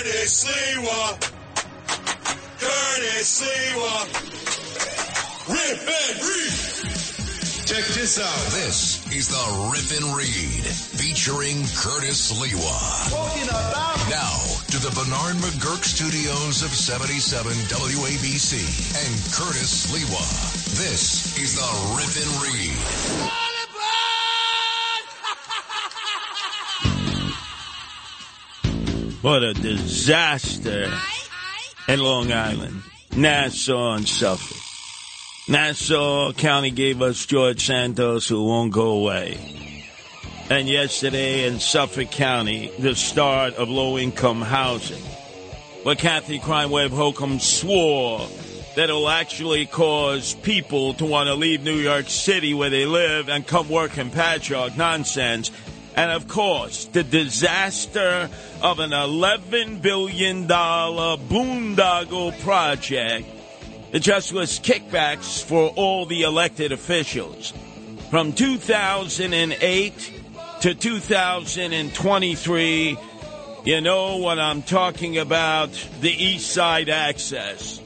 Curtis Sliwa. Curtis Sliwa. Rip and read. Check this out. This is the Rip and Read featuring Curtis Sliwa. Now to the Bernard McGuirk studios of 77 WABC and Curtis Sliwa. This is the Rip and Read. What a disaster in Long Island, Nassau, and Suffolk. Nassau County gave us George Santos, who won't go away. And yesterday in Suffolk County, the start of low income housing, where Kathy Crime Wave Hochul swore that it will actually cause people to want to leave New York City where they live and come work in Patchogue. Nonsense. And of course, the disaster of an $11 billion boondoggle project that just was kickbacks for all the elected officials. From 2008 to 2023, you know what I'm talking about the East Side Access.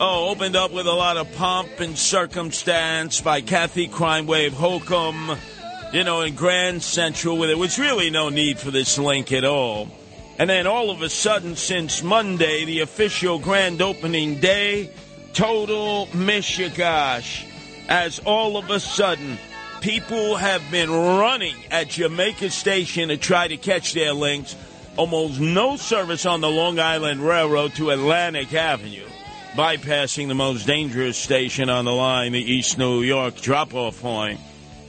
Oh, opened up with a lot of pomp and circumstance by Kathy Crime Wave Hochul you know, in Grand Central, where there was really no need for this link at all. And then all of a sudden, since Monday, the official grand opening day, total mishigash. As all of a sudden, people have been running at Jamaica Station to try to catch their links. Almost no service on the Long Island Railroad to Atlantic Avenue, bypassing the most dangerous station on the line, the East New York drop off point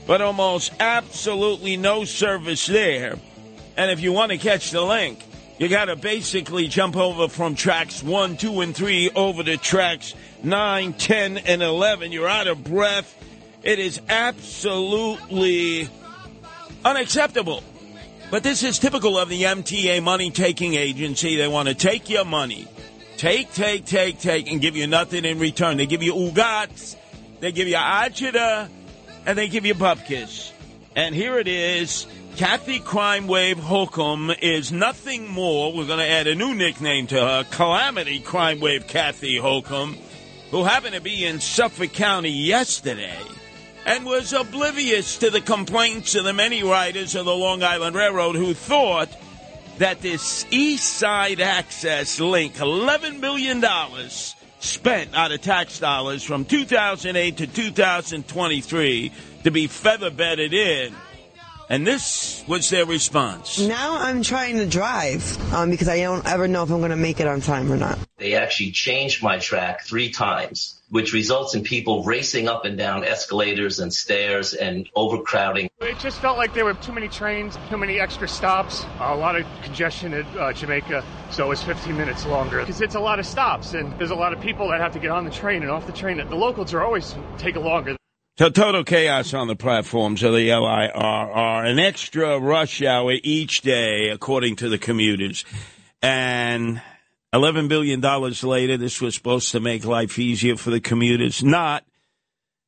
but almost absolutely no service there. And if you want to catch the link, you got to basically jump over from tracks 1, 2, and 3 over to tracks 9, 10, and 11. You're out of breath. It is absolutely unacceptable. But this is typical of the MTA money taking agency. They want to take your money, take, take, take, take, and give you nothing in return. They give you ugats, they give you achita, and they give you bupkis. And here it is. Kathy Crime Wave Hochul is nothing more. We're going to add a new nickname to her Calamity Crime Wave Kathy Hochul, who happened to be in Suffolk County yesterday and was oblivious to the complaints of the many riders of the Long Island Railroad who thought that this East Side Access link, $11 million spent out of tax dollars from 2008 to 2023 to be feather bedded in. And this was their response. Now I'm trying to drive um, because I don't ever know if I'm going to make it on time or not. They actually changed my track three times, which results in people racing up and down escalators and stairs and overcrowding. It just felt like there were too many trains, too many extra stops, a lot of congestion at uh, Jamaica, so it was 15 minutes longer. Because it's a lot of stops, and there's a lot of people that have to get on the train and off the train. The locals are always taking longer. So total chaos on the platforms of the LIRR, an extra rush hour each day, according to the commuters. And $11 billion later, this was supposed to make life easier for the commuters. Not.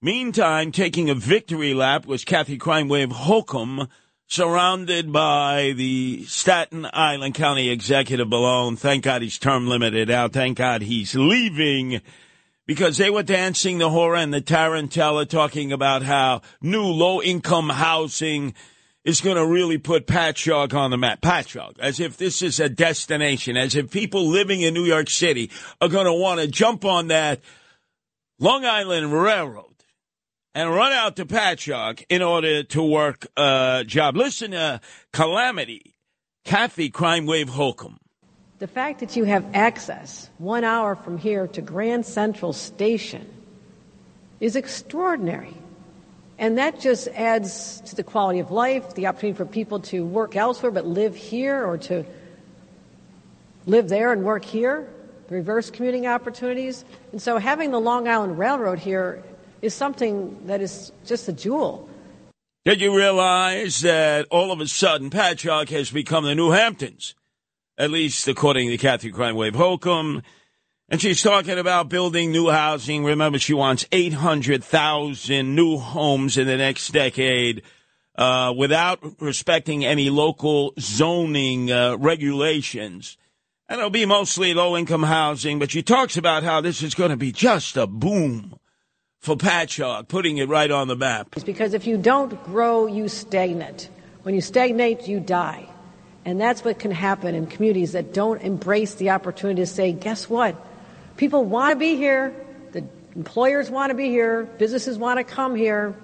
Meantime, taking a victory lap was Kathy Crime Wave Hochul, surrounded by the Staten Island County Executive Bellone. Thank God he's term limited out. Thank God he's leaving because they were dancing the hora and the tarantella talking about how new low income housing is going to really put Patchogue on the map. Patchogue, as if this is a destination, as if people living in New York City are going to want to jump on that Long Island Railroad and run out to Patchogue in order to work a job. Listen to Calamity, Kathy Crime Wave Hochul. The fact that you have access one hour from here to Grand Central Station is extraordinary. And that just adds to the quality of life, the opportunity for people to work elsewhere but live here or to live there and work here, reverse commuting opportunities. And so having the Long Island Railroad here is something that is just a jewel. Did you realize that all of a sudden Patchogue has become the New Hamptons? at least according to Kathy Crime Wave Hochul. And she's talking about building new housing. Remember, she wants 800,000 new homes in the next decade uh, without respecting any local zoning uh, regulations. And it'll be mostly low income housing, but she talks about how this is going to be just a boom for Patchogue, putting it right on the map. It's because if you don't grow, you stagnate. When you stagnate, you die. And that's what can happen in communities that don't embrace the opportunity to say, guess what? People want to be here. The employers want to be here. Businesses want to come here.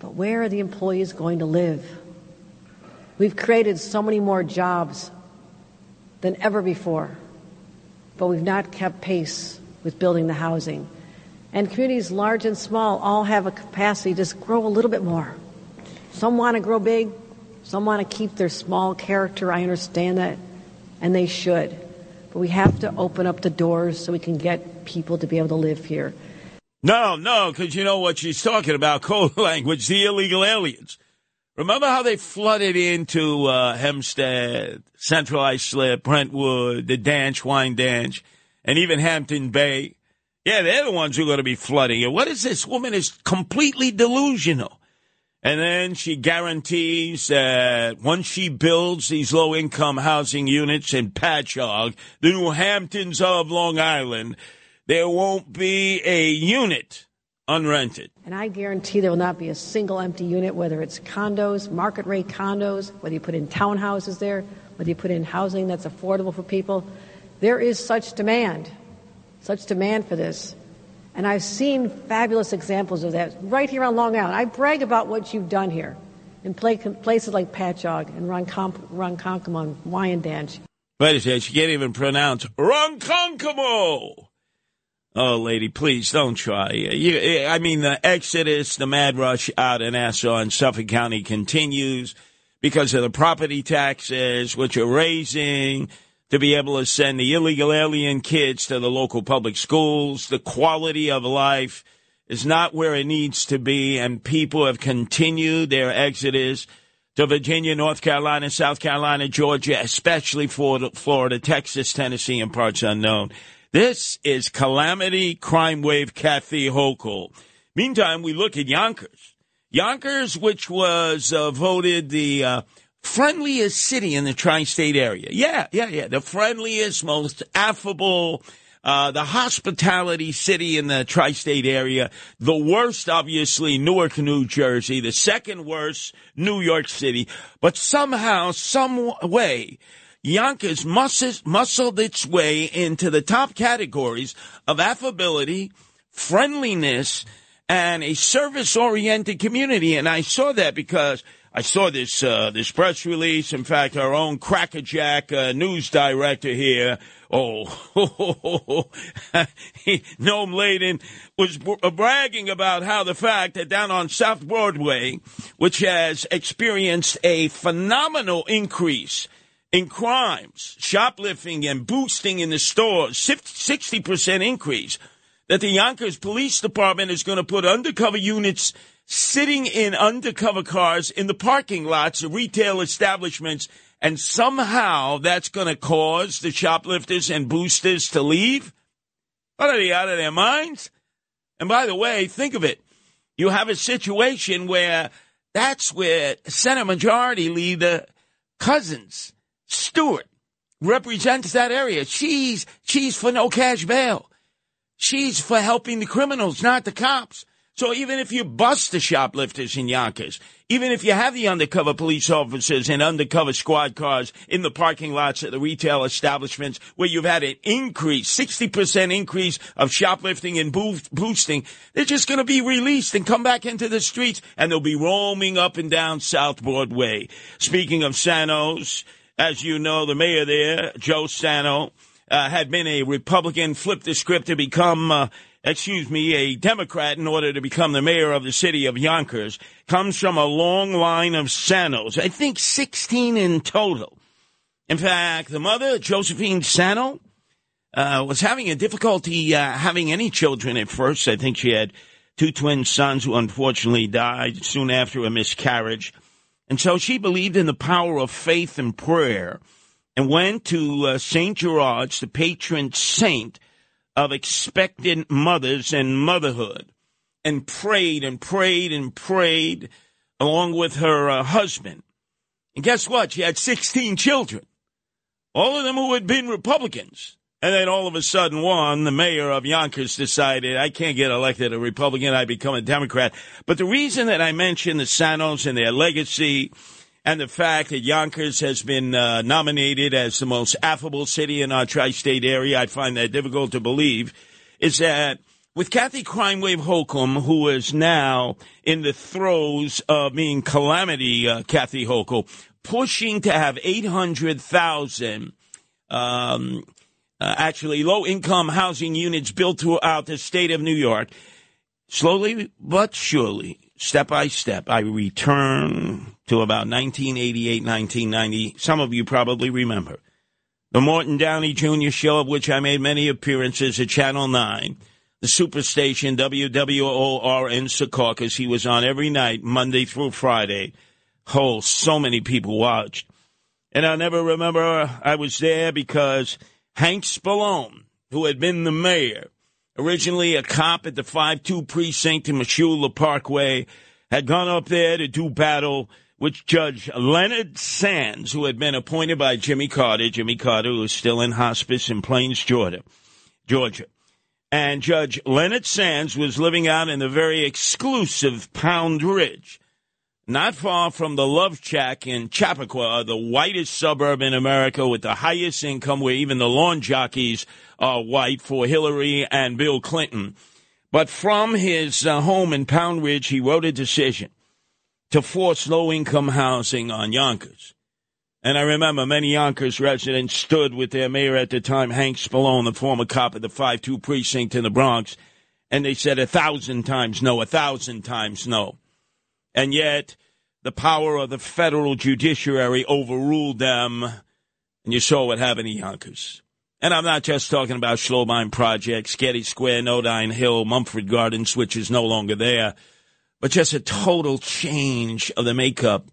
But where are the employees going to live? We've created so many more jobs than ever before, but we've not kept pace with building the housing. And communities large and small all have a capacity to just grow a little bit more. Some want to grow big, some want to keep their small character. I understand that, and they should. But we have to open up the doors so we can get people to be able to live here. No, no, because you know what she's talking about code language, the illegal aliens. Remember how they flooded into uh, Hempstead, Central Islip, Brentwood, the Danch, Wyandanch, and even Hampton Bay? Yeah, they're the ones who are going to be flooding it. What is this? Woman is completely delusional. And then she guarantees that once she builds these low income housing units in Patchogue, the New Hamptons of Long Island, there won't be a unit unrented. And I guarantee there will not be a single empty unit, whether it's condos, market rate condos, whether you put in townhouses there, whether you put in housing that's affordable for people. There is such demand, such demand for this. And I've seen fabulous examples of that right here on Long Island. I brag about what you've done here in places like Patchogue and Ronkonkoma and Wyandanch. Wait a second, she can't even pronounce Ronkonkoma. Oh, lady, please don't try. You, I mean, the exodus, the mad rush out in Nassau and Suffolk County continues because of the property taxes, which are raising to be able to send the illegal alien kids to the local public schools. The quality of life is not where it needs to be, and people have continued their exodus to Virginia, North Carolina, South Carolina, Georgia, especially Florida, Florida Texas, Tennessee, and parts unknown. This is Calamity Crime Wave Kathy Hochul. Meantime, we look at Yonkers. Yonkers, which was uh, voted the uh, friendliest city in the tri state area. Yeah, yeah, yeah. The friendliest, most affable, uh, the hospitality city in the tri state area. The worst, obviously, Newark, New Jersey. The second worst, New York City. But somehow, some way, Yonkers muscled its way into the top categories of affability, friendliness, and a service oriented community. And I saw that because I saw this uh, this press release. In fact, our own crackerjack uh, news director here, oh, Noam Laden, was bragging about how the fact that down on South Broadway, which has experienced a phenomenal increase in crimes, shoplifting and boosting in the stores, 60% increase, that the Yonkers Police Department is going to put undercover units sitting in undercover cars in the parking lots of retail establishments, and somehow that's going to cause the shoplifters and boosters to leave? What are they out of their minds? And by the way, think of it. You have a situation where that's where Senate Majority Leader Cousins Stewart represents that area. She's she's for no cash bail. She's for helping the criminals, not the cops. So even if you bust the shoplifters in Yonkers, even if you have the undercover police officers and undercover squad cars in the parking lots at the retail establishments where you've had an increase, 60% increase of shoplifting and boosting, they're just going to be released and come back into the streets and they'll be roaming up and down South Broadway. Speaking of Spanos, as you know, the mayor there, Joe Spano, uh, had been a Republican, flipped the script to become, uh, excuse me, a Democrat in order to become the mayor of the city of Yonkers. Comes from a long line of Spanos. I think 16 in total. In fact, the mother, Josephine Spano, uh, was having a difficulty uh, having any children at first. I think she had two twin sons who unfortunately died soon after a miscarriage. And so she believed in the power of faith and prayer and went to uh, St. Gerard's, the patron saint of expectant mothers and motherhood, and prayed and prayed and prayed along with her uh, husband. And guess what? She had 16 children. all of them who had been Republicans. And then all of a sudden, one, the mayor of Yonkers decided I can't get elected a Republican, I become a Democrat. But the reason that I mention the Spanos and their legacy and the fact that Yonkers has been uh, nominated as the most affable city in our tri-state area, I find that difficult to believe, is that with Kathy Crime Wave Hochul, who is now in the throes of being calamity uh, Kathy Hochul, pushing to have 800,000 um, uh, actually low income housing units built throughout the state of New York. Slowly but surely, step by step, I return to about 1988, 1990. Some of you probably remember. The Morton Downey Jr. show, of which I made many appearances at Channel 9 the superstation WWOR in Secaucus. He was on every night, Monday through Friday. Oh, so many people watched. And I'll never remember I was there because Hank Spallone, who had been the mayor, originally a cop at the 5-2 precinct in Mosholu Parkway, had gone up there to do battle with Judge Leonard Sands, who had been appointed by Jimmy Carter. Jimmy Carter, who is still in hospice in Plains, Georgia. Georgia. And Judge Leonard Sands was living out in the very exclusive Pound Ridge, not far from the Love Shack in Chappaqua, the whitest suburb in America with the highest income, where even the lawn jockeys are white for Hillary and Bill Clinton. But from his uh, home in Pound Ridge, he wrote a decision to force low income housing on Yonkers. And I remember many Yonkers residents stood with their mayor at the time, Hank Spallone, the former cop of the 5-2 precinct in the Bronx, and they said a thousand times no, a thousand times no. And yet, the power of the federal judiciary overruled them, and you saw what happened in Yonkers. And I'm not just talking about Schlobohm projects, Getty Square, Nodine Hill, Mulford Gardens, which is no longer there, but just a total change of the makeup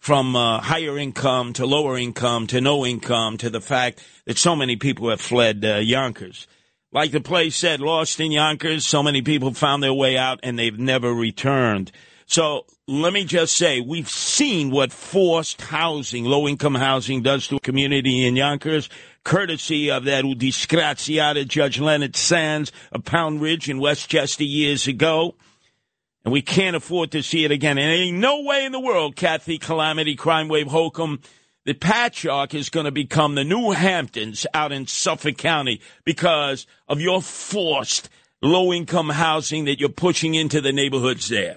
from uh, higher income to lower income to no income to the fact that so many people have fled uh, Yonkers. Like the play said, lost in Yonkers, so many people found their way out and they've never returned. So let me just say, we've seen what forced housing, low income housing does to a community in Yonkers, courtesy of that disgraziata Judge Leonard Sands of Pound Ridge in Westchester years ago and we can't afford to see it again. And ain't no way in the world, Kathy Calamity Crime Wave Hochul, that Patchogue is going to become the New Hamptons out in Suffolk County because of your forced low income housing that you're pushing into the neighborhoods there.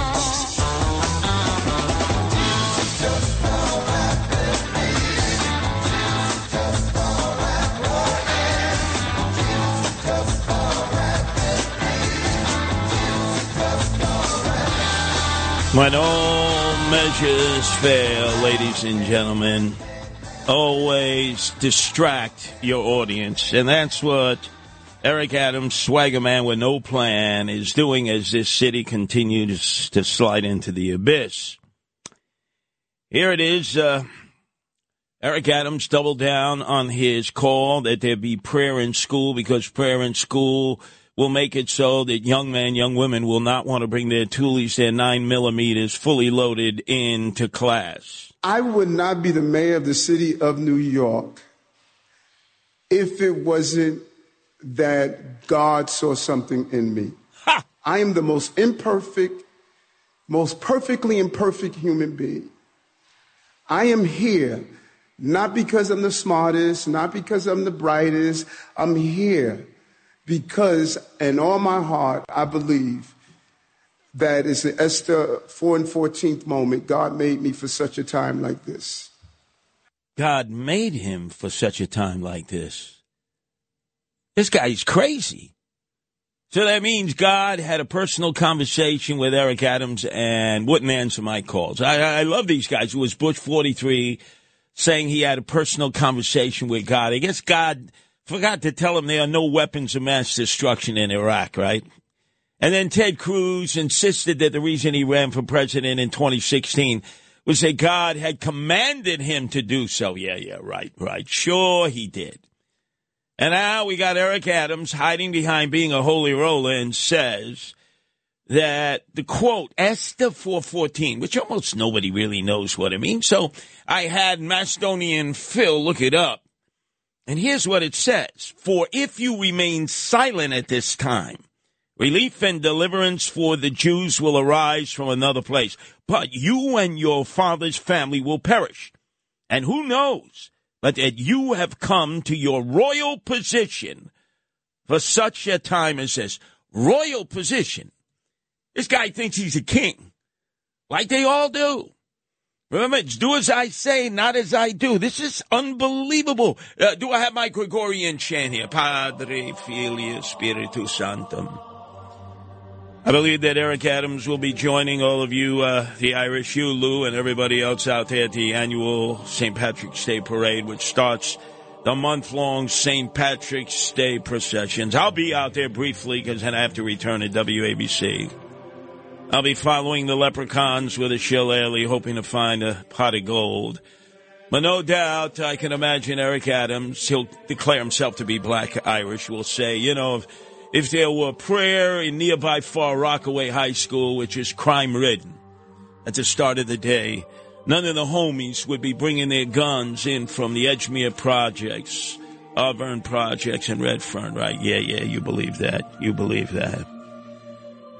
When all measures fail, ladies and gentlemen, always distract your audience. And that's what Eric Adams, swagger man with no plan, is doing as this city continues to slide into the abyss. Here it is. Uh, Eric Adams doubled down on his call that there be prayer in school because prayer in school will make it so that young men, young women will not want to bring their toolies, their nine millimeters fully loaded into class. I would not be the mayor of the city of New York if it wasn't that God saw something in me. Ha! I am the most imperfect, most perfectly imperfect human being. I am here not because I'm the smartest, not because I'm the brightest. I'm here because in all my heart, I believe that it's the Esther 4 and 14th moment. God made me for such a time like this. God made him for such a time like this. This guy's crazy. So that means God had a personal conversation with Eric Adams and wouldn't answer my calls. I, I love these guys. It was Bush 43 saying he had a personal conversation with God. I guess God forgot to tell him there are no weapons of mass destruction in Iraq, right? And then Ted Cruz insisted that the reason he ran for president in 2016 was that God had commanded him to do so. Yeah, yeah, right, right. Sure, he did. And now we got Eric Adams hiding behind being a holy roller and says that the quote, Esther 414, which almost nobody really knows what it means. So I had Macedonian Phil look it up. And here's what it says For if you remain silent at this time, relief and deliverance for the Jews will arise from another place, but you and your father's family will perish. And who knows but that you have come to your royal position for such a time as this. Royal position. This guy thinks he's a king, like they all do. Remember, do as I say, not as I do. This is unbelievable. Uh, do I have my Gregorian chant here? Padre, Filio, Spiritus Sanctum. I believe that Eric Adams will be joining all of you, uh, the Irish, you, Lou, and everybody else out there at the annual St. Patrick's Day Parade, which starts the month long St. Patrick's Day processions. I'll be out there briefly because then I have to return to WABC. I'll be following the leprechauns with a shillelagh, hoping to find a pot of gold. But no doubt, I can imagine Eric Adams, he'll declare himself to be black Irish, will say, you know, if, if there were prayer in nearby Far Rockaway High School, which is crime ridden, at the start of the day, none of the homies would be bringing their guns in from the Edgemere projects, Arverne projects, and Redfern, right? Yeah, yeah, you believe that. You believe that.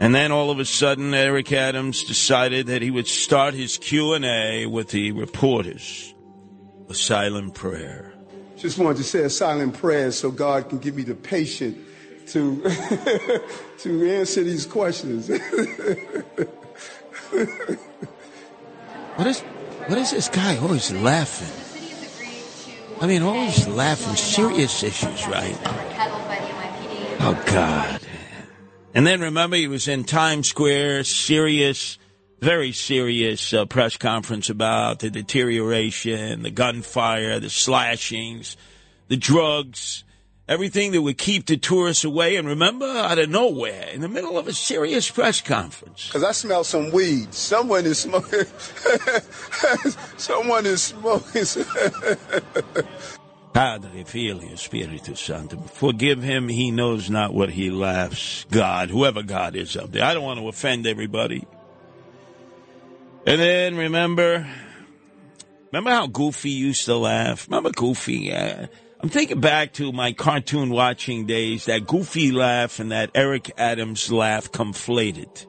And then all of a sudden, Eric Adams decided that he would start his Q&A with the reporters. A silent prayer. Just wanted to say a silent prayer so God can give me the patience to, to answer these questions. what is, what is this guy always laughing? I mean, always laughing. Serious issues, right? Oh, God. And then remember, he was in Times Square, serious, very serious uh, press conference about the deterioration, the gunfire, the slashings, the drugs, everything that would keep the tourists away. And remember, out of nowhere, in the middle of a serious press conference. Because I smell some weed. Someone is smoking. Someone is smoking. Padre, Filio, Spiritus Sanctum. Forgive him, he knows not what he laughs. God, whoever God is up there. I don't want to offend everybody. And then remember, remember how Goofy used to laugh? Remember Goofy? Uh, I'm thinking back to my cartoon watching days, that Goofy laugh and that Eric Adams laugh conflated.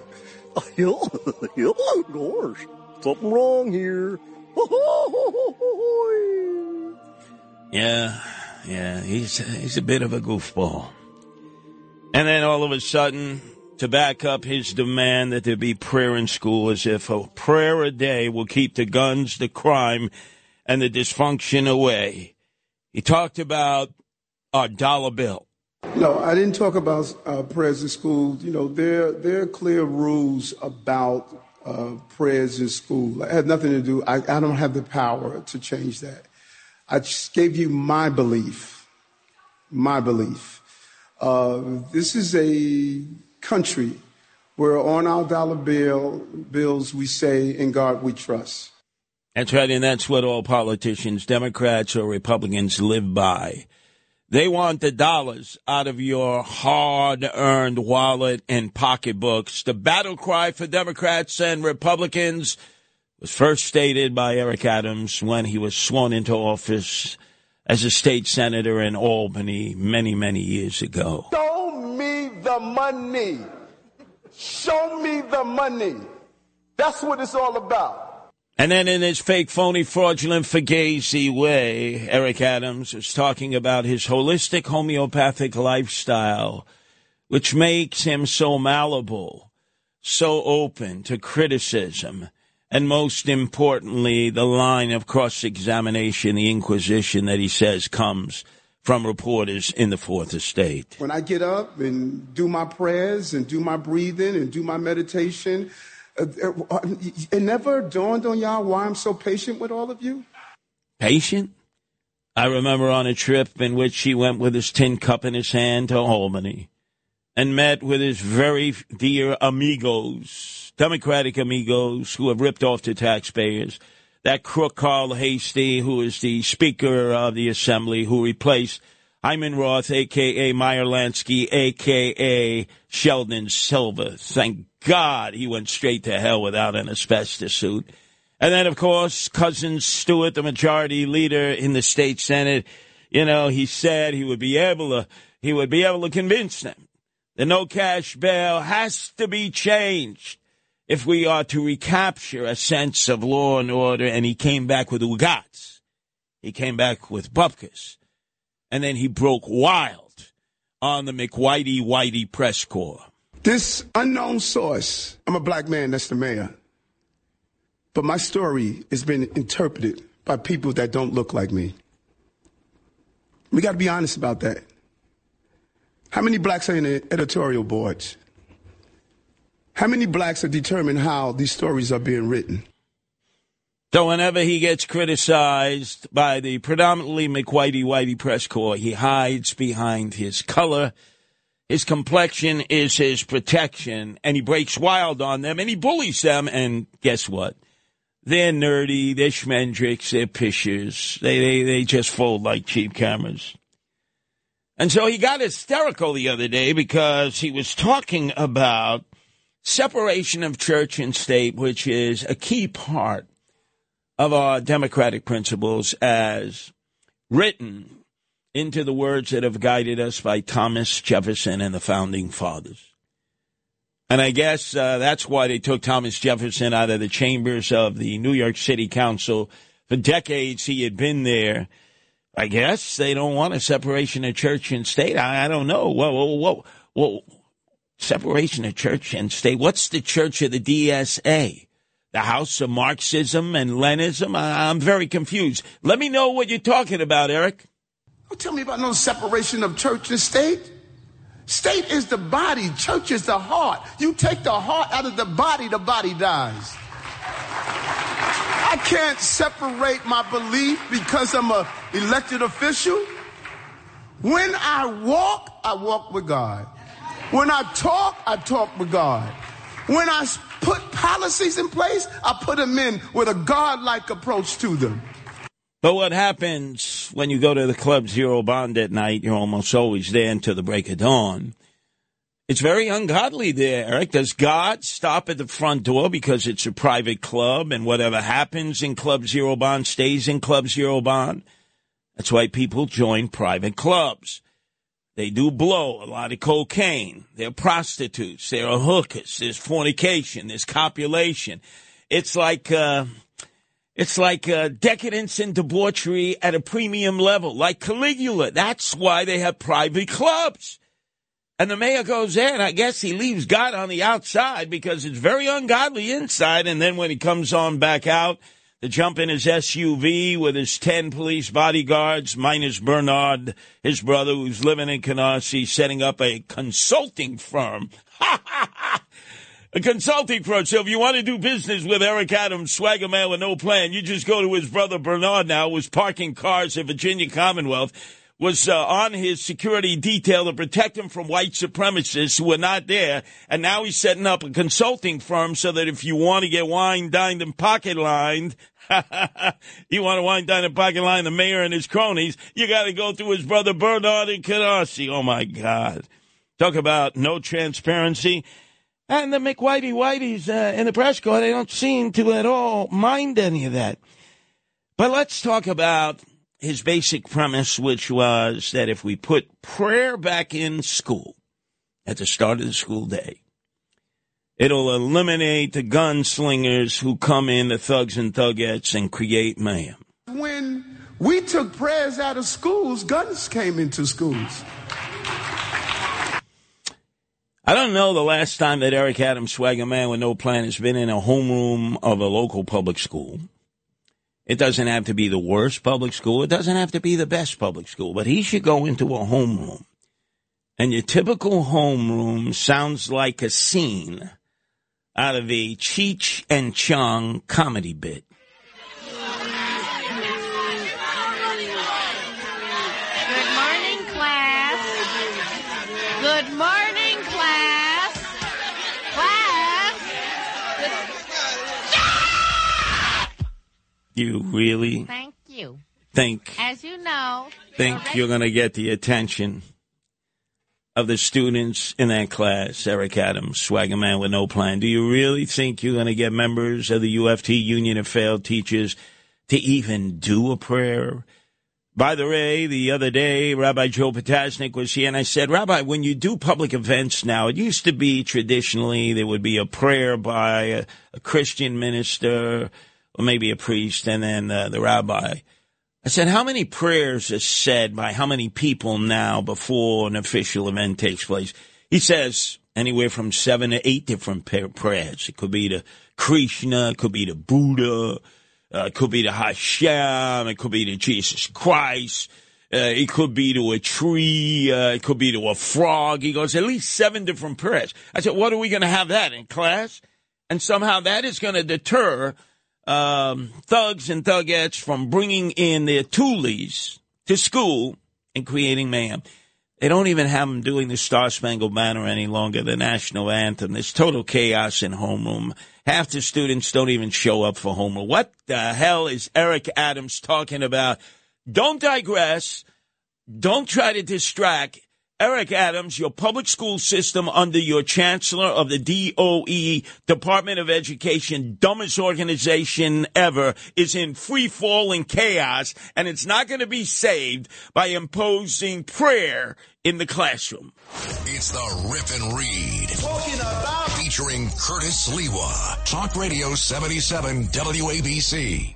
yeah, gosh, something wrong here. yeah, yeah, he's he's a bit of a goofball. And then all of a sudden, to back up his demand that there be prayer in school, as if a prayer a day will keep the guns, the crime, and the dysfunction away. He talked about our dollar bill. No, I didn't talk about uh, prayers in school. You know, there there are clear rules about uh, prayers in school. It had nothing to do. I, I don't have the power to change that. I just gave you my belief. My belief. Uh, this is a country where on our dollar bill bills we say, "In God we trust." That's right, and that's what all politicians, Democrats or Republicans, live by. They want the dollars out of your hard earned wallet and pocketbooks. The battle cry for Democrats and Republicans was first stated by Eric Adams when he was sworn into office as a state senator in Albany many, many years ago. Show me the money. Show me the money. That's what it's all about. And then in his fake, phony, fraudulent, fugazi way, Eric Adams is talking about his holistic homeopathic lifestyle, which makes him so malleable, so open to criticism, and most importantly, the line of cross examination, the inquisition that he says comes from reporters in the fourth estate. When I get up and do my prayers and do my breathing and do my meditation, it never dawned on y'all why I'm so patient with all of you. Patient? I remember on a trip in which he went with his tin cup in his hand to Albany and met with his very dear amigos, Democratic amigos who have ripped off the taxpayers. That crook Carl Heastie, who is the Speaker of the Assembly, who replaced Hyman Roth, a.k.a. Meyer Lansky, a.k.a. Sheldon Silver. Thank God he went straight to hell without an asbestos suit. And then, of course, Cousin Stewart, the majority leader in the state senate, you know, he said he would be able to he would be able to convince them the no cash bail has to be changed if we are to recapture a sense of law and order. And he came back with Ugats. He came back with Bupkis. And then he broke wild on the McWhitey Whitey press corps. This unknown source, I'm a black man, that's the mayor. But my story has been interpreted by people that don't look like me. We got to be honest about that. How many blacks are in the editorial boards? How many blacks are determined how these stories are being written? So whenever he gets criticized by the predominantly McWhitey Whitey press corps, he hides behind his color. His complexion is his protection, and he breaks wild on them, and he bullies them. And guess what? They're nerdy. They're schmendricks. They're pishers. They, they, they just fold like cheap cameras. And so he got hysterical the other day because he was talking about separation of church and state, which is a key part of our democratic principles as written into the words that have guided us by Thomas Jefferson and the founding fathers. And I guess uh, that's why they took Thomas Jefferson out of the chambers of the New York City Council. For decades, he had been there. I guess they don't want a separation of church and state. I, I don't know. Whoa, whoa, whoa, whoa. Separation of church and state. What's the church of the DSA? The house of Marxism and Leninism? I, I'm very confused. Let me know what you're talking about, Eric. Don't tell me about no separation of church and state. State is the body, church is the heart. You take the heart out of the body, the body dies. I can't separate my belief because I'm a elected official. When I walk, I walk with God. When I talk, I talk with God. When I put policies in place, I put them in with a God-like approach to them. But what happens when you go to the Club Zero Bond at night, you're almost always there until the break of dawn. It's very ungodly there, Eric. Does God stop at the front door because it's a private club and whatever happens in Club Zero Bond stays in Club Zero Bond? That's why people join private clubs. They do blow a lot of cocaine. They're prostitutes. They're hookers. There's fornication. There's copulation. It's like, uh, it's like uh, decadence and debauchery at a premium level, like Caligula. That's why they have private clubs. And the mayor goes in. I guess he leaves God on the outside because it's very ungodly inside. And then when he comes on back out to jump in his SUV with his 10 police bodyguards, minus Bernard, his brother, who's living in Canarsie, setting up a consulting firm. a consulting firm. So if you want to do business with Eric Adams, swagger man with no plan, you just go to his brother Bernard now, who's parking cars at Virginia Commonwealth, was uh, on his security detail to protect him from white supremacists who were not there. And now he's setting up a consulting firm so that if you want to get wine, dined, and pocket lined, you want to wine, dine, and pocket line the mayor and his cronies, you got to go through his brother Bernard and Canarsie. Oh my God. Talk about no transparency. And the McWhitey Whiteys uh, in the press corps, they don't seem to at all mind any of that. But let's talk about his basic premise, which was that if we put prayer back in school at the start of the school day, it'll eliminate the gunslingers who come in, the thugs and thugettes, and create mayhem. When we took prayers out of schools, guns came into schools. I don't know the last time that Eric Adams, swagger man with no plan, has been in a homeroom of a local public school. It doesn't have to be the worst public school. It doesn't have to be the best public school, but he should go into a homeroom. And your typical homeroom sounds like a scene out of a Cheech and Chong comedy bit. Good morning, class. Good morning, class. Class. You really Thank you. think As you know, think you're going to get the attention of the students in that class, Eric Adams, swagger man with no plan. Do you really think you're going to get members of the UFT Union of Failed Teachers to even do a prayer? By the way, the other day, Rabbi Joe Potasnik was here, and I said, Rabbi, when you do public events now, it used to be traditionally there would be a prayer by a, a Christian minister or maybe a priest, and then uh, the rabbi. I said, how many prayers are said by how many people now before an official event takes place? He says anywhere from seven to eight different prayers. It could be to Krishna, it could be to Buddha, uh, it could be to Hashem, it could be to Jesus Christ, uh, it could be to a tree, uh, it could be to a frog. He goes, at least seven different prayers. I said, what are we going to have that in class? And somehow that is going to deter um, thugs and thugettes from bringing in their toolies to school and creating mayhem. They don't even have them doing the Star Spangled Banner any longer, the national anthem. There's total chaos in homeroom. Half the students don't even show up for homeroom. What the hell is Eric Adams talking about? Don't digress. Don't try to distract. Eric Adams, your public school system under your chancellor of the DOE, Department of Education, dumbest organization ever, is in free fall and chaos, and it's not going to be saved by imposing prayer in the classroom. It's the Rip and Read. Featuring Curtis Sliwa. Talk Radio 77 WABC.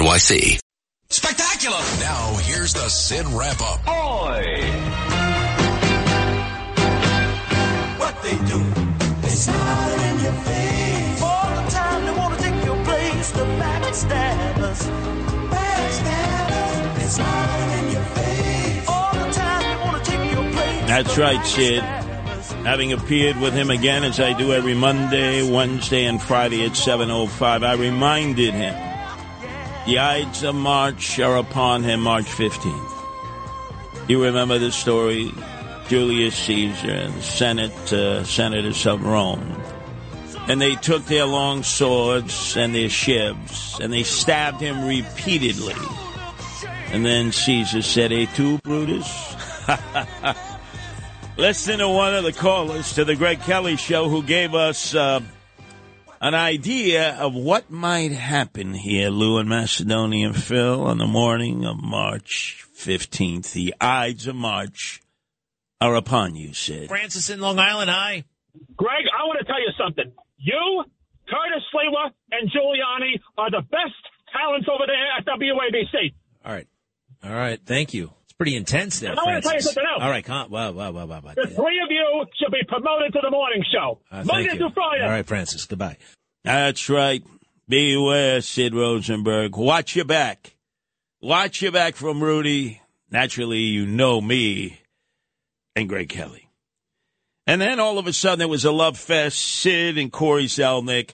NYC. Spectacular! Now here's the Sid wrap up. Oi! What they do? They smile in your face. All the time they want to take your place. The backstabbers. Backstabbers. They smile in your face. All the time they want to take your place. That's right, Sid. Having appeared with him again as I do every Monday, Wednesday, and Friday at 7.05, I reminded him the Ides of March are upon him March 15th. You remember the story? Julius Caesar and the Senate, uh, senators of Rome. And they took their long swords and their shivs and they stabbed him repeatedly. And then Caesar said, Et tu, Brutus? Listen to one of the callers to the Greg Kelly show who gave us uh, an idea of what might happen here, Lou and Macedonia Phil, on the morning of March 15th. The Ides of March are upon you, Sid. Francis in Long Island, hi. Greg, I want to tell you something. You, Curtis Sliwa, and Giuliani are the best talents over there at WABC. All right. All right. Thank you. It's pretty intense there, And I want to tell you something else. All right. Con- wow, wow, wow, wow, wow. The three of you should be promoted to the morning show. Uh, thank Monday you. through Friday. All right, Francis. Goodbye. That's right. Beware, Sid Rosenberg. Watch your back. Watch your back from Rudy. Naturally, you know me and Greg Kelly. And then all of a sudden, there was a love fest. Sid and Corey Zelnick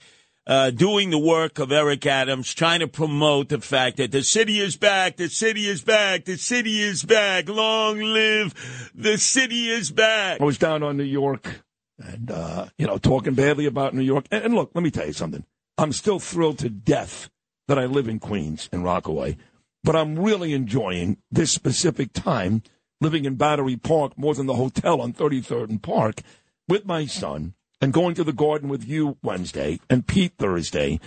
uh, doing the work of Eric Adams, trying to promote the fact that the city is back, the city is back, the city is back. Long live the city is back. I was down on New York and, uh, you know, talking badly about New York. And, and look, let me tell you something. I'm still thrilled to death that I live in Queens, in Rockaway. But I'm really enjoying this specific time living in Battery Park more than the hotel on 33rd and Park with my son and going to the garden with you Wednesday and Pete Thursday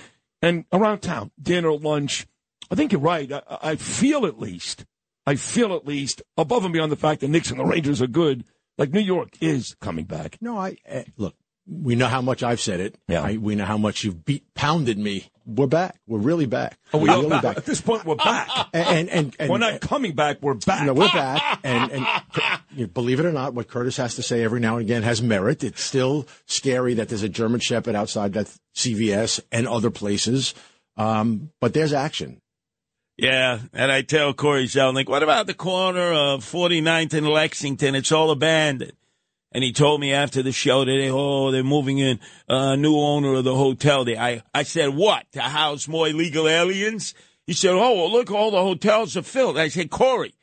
and around town, dinner, lunch. I think you're right. I, I feel at least, I feel at least above and beyond the fact that Knicks and the Rangers are good, like New York is coming back. No, I uh, look. We know how much I've said it. Yeah. I, we know how much you've beat, pounded me. We're back. We're really back. Oh, we we're really back. back. At this point, we're back. And, and, and, and we're not coming back. We're back. No, we're back. And, and you know, believe it or not, what Curtis has to say every now and again has merit. It's still scary that there's a German Shepherd outside that CVS and other places. Um, but there's action. Yeah, and I tell Corey Zelnick, what about the corner of 49th and Lexington? It's all abandoned. And he told me after the show today, oh, they're moving in a new owner of the hotel there. I, I said, what? To house more illegal aliens? He said, oh, well, look, all the hotels are filled. I said, Corey,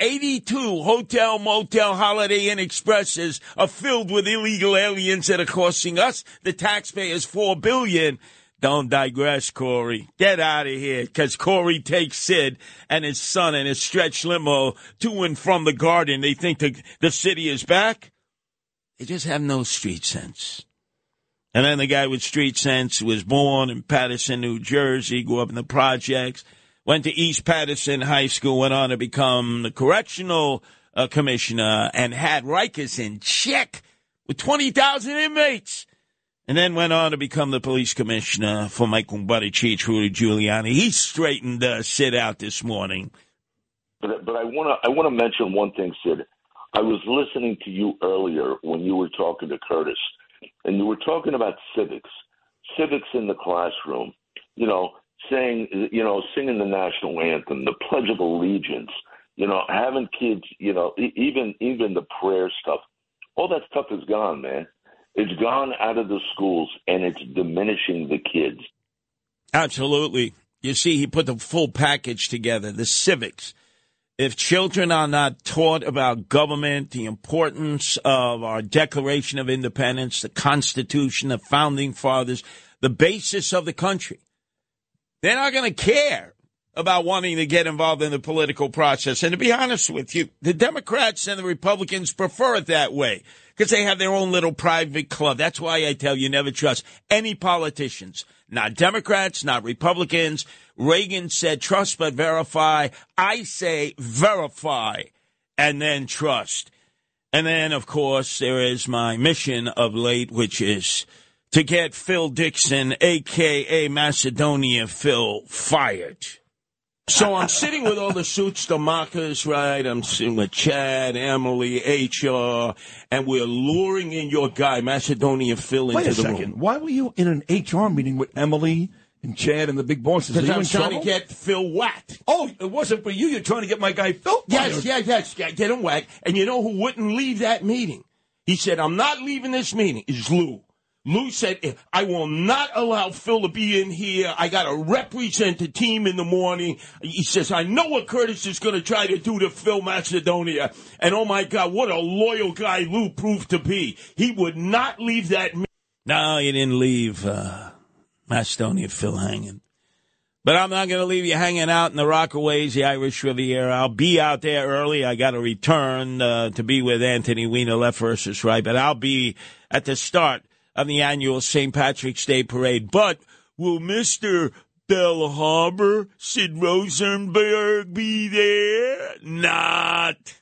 82 hotel, motel, holiday inn expresses are filled with illegal aliens that are costing us, the taxpayers, four billion. Don't digress, Corey. Get out of here, because Corey takes Sid and his son in a stretch limo to and from the garden. They think the, the city is back. They just have no street sense. And then the guy with street sense was born in Paterson, New Jersey, grew up in the projects, went to East Patterson High School, went on to become the correctional uh, commissioner, and had Rikers in check with 20,000 inmates. And then went on to become the police commissioner for Michael Buttigieg, Rudy Giuliani. He straightened uh, Sid out this morning. But but I want to I want to mention one thing, Sid. I was listening to you earlier when you were talking to Curtis, and you were talking about civics, civics in the classroom. You know, saying you know singing the national anthem, the Pledge of Allegiance. You know, having kids. You know, even even the prayer stuff. All that stuff is gone, man. It's gone out of the schools, and it's diminishing the kids. Absolutely. You see, he put the full package together, the civics. If children are not taught about government, the importance of our Declaration of Independence, the Constitution, the Founding Fathers, the basis of the country, they're not going to care about wanting to get involved in the political process. And to be honest with you, the Democrats and the Republicans prefer it that way because they have their own little private club. That's why I tell you never trust any politicians, not Democrats, not Republicans. Reagan said trust but verify. I say verify and then trust. And then, of course, there is my mission of late, which is to get Phil Dixon, aka Macedonia Phil, fired. So I'm sitting with all the suits, the mockers, right? I'm sitting with Chad, Emily, HR, and we're luring in your guy, Macedonia Phil, into Wait a the second. room. Why were you in an HR meeting with Emily and Chad and the big bosses? Are Because you I'm in trying trouble? to get Phil whacked. Oh, it wasn't for you. You're trying to get my guy Phil Yes, fired. yes, yes. Get get him whacked. And you know who wouldn't leave that meeting? He said, I'm not leaving this meeting. Is Lou. Lou said, I will not allow Phil to be in here. I got to represent the team in the morning. He says, I know what Curtis is going to try to do to Phil Macedonia. And oh my God, what a loyal guy Lou proved to be. He would not leave that. No, he didn't leave uh, Macedonia Phil hanging. But I'm not going to leave you hanging out in the Rockaways, the Irish Riviera. I'll be out there early. I got to return uh, to be with Anthony Weiner, left versus right. But I'll be at the start of the annual St. Patrick's Day parade. But will Mr. Belle Harbor, Sid Rosenberg be there? Not.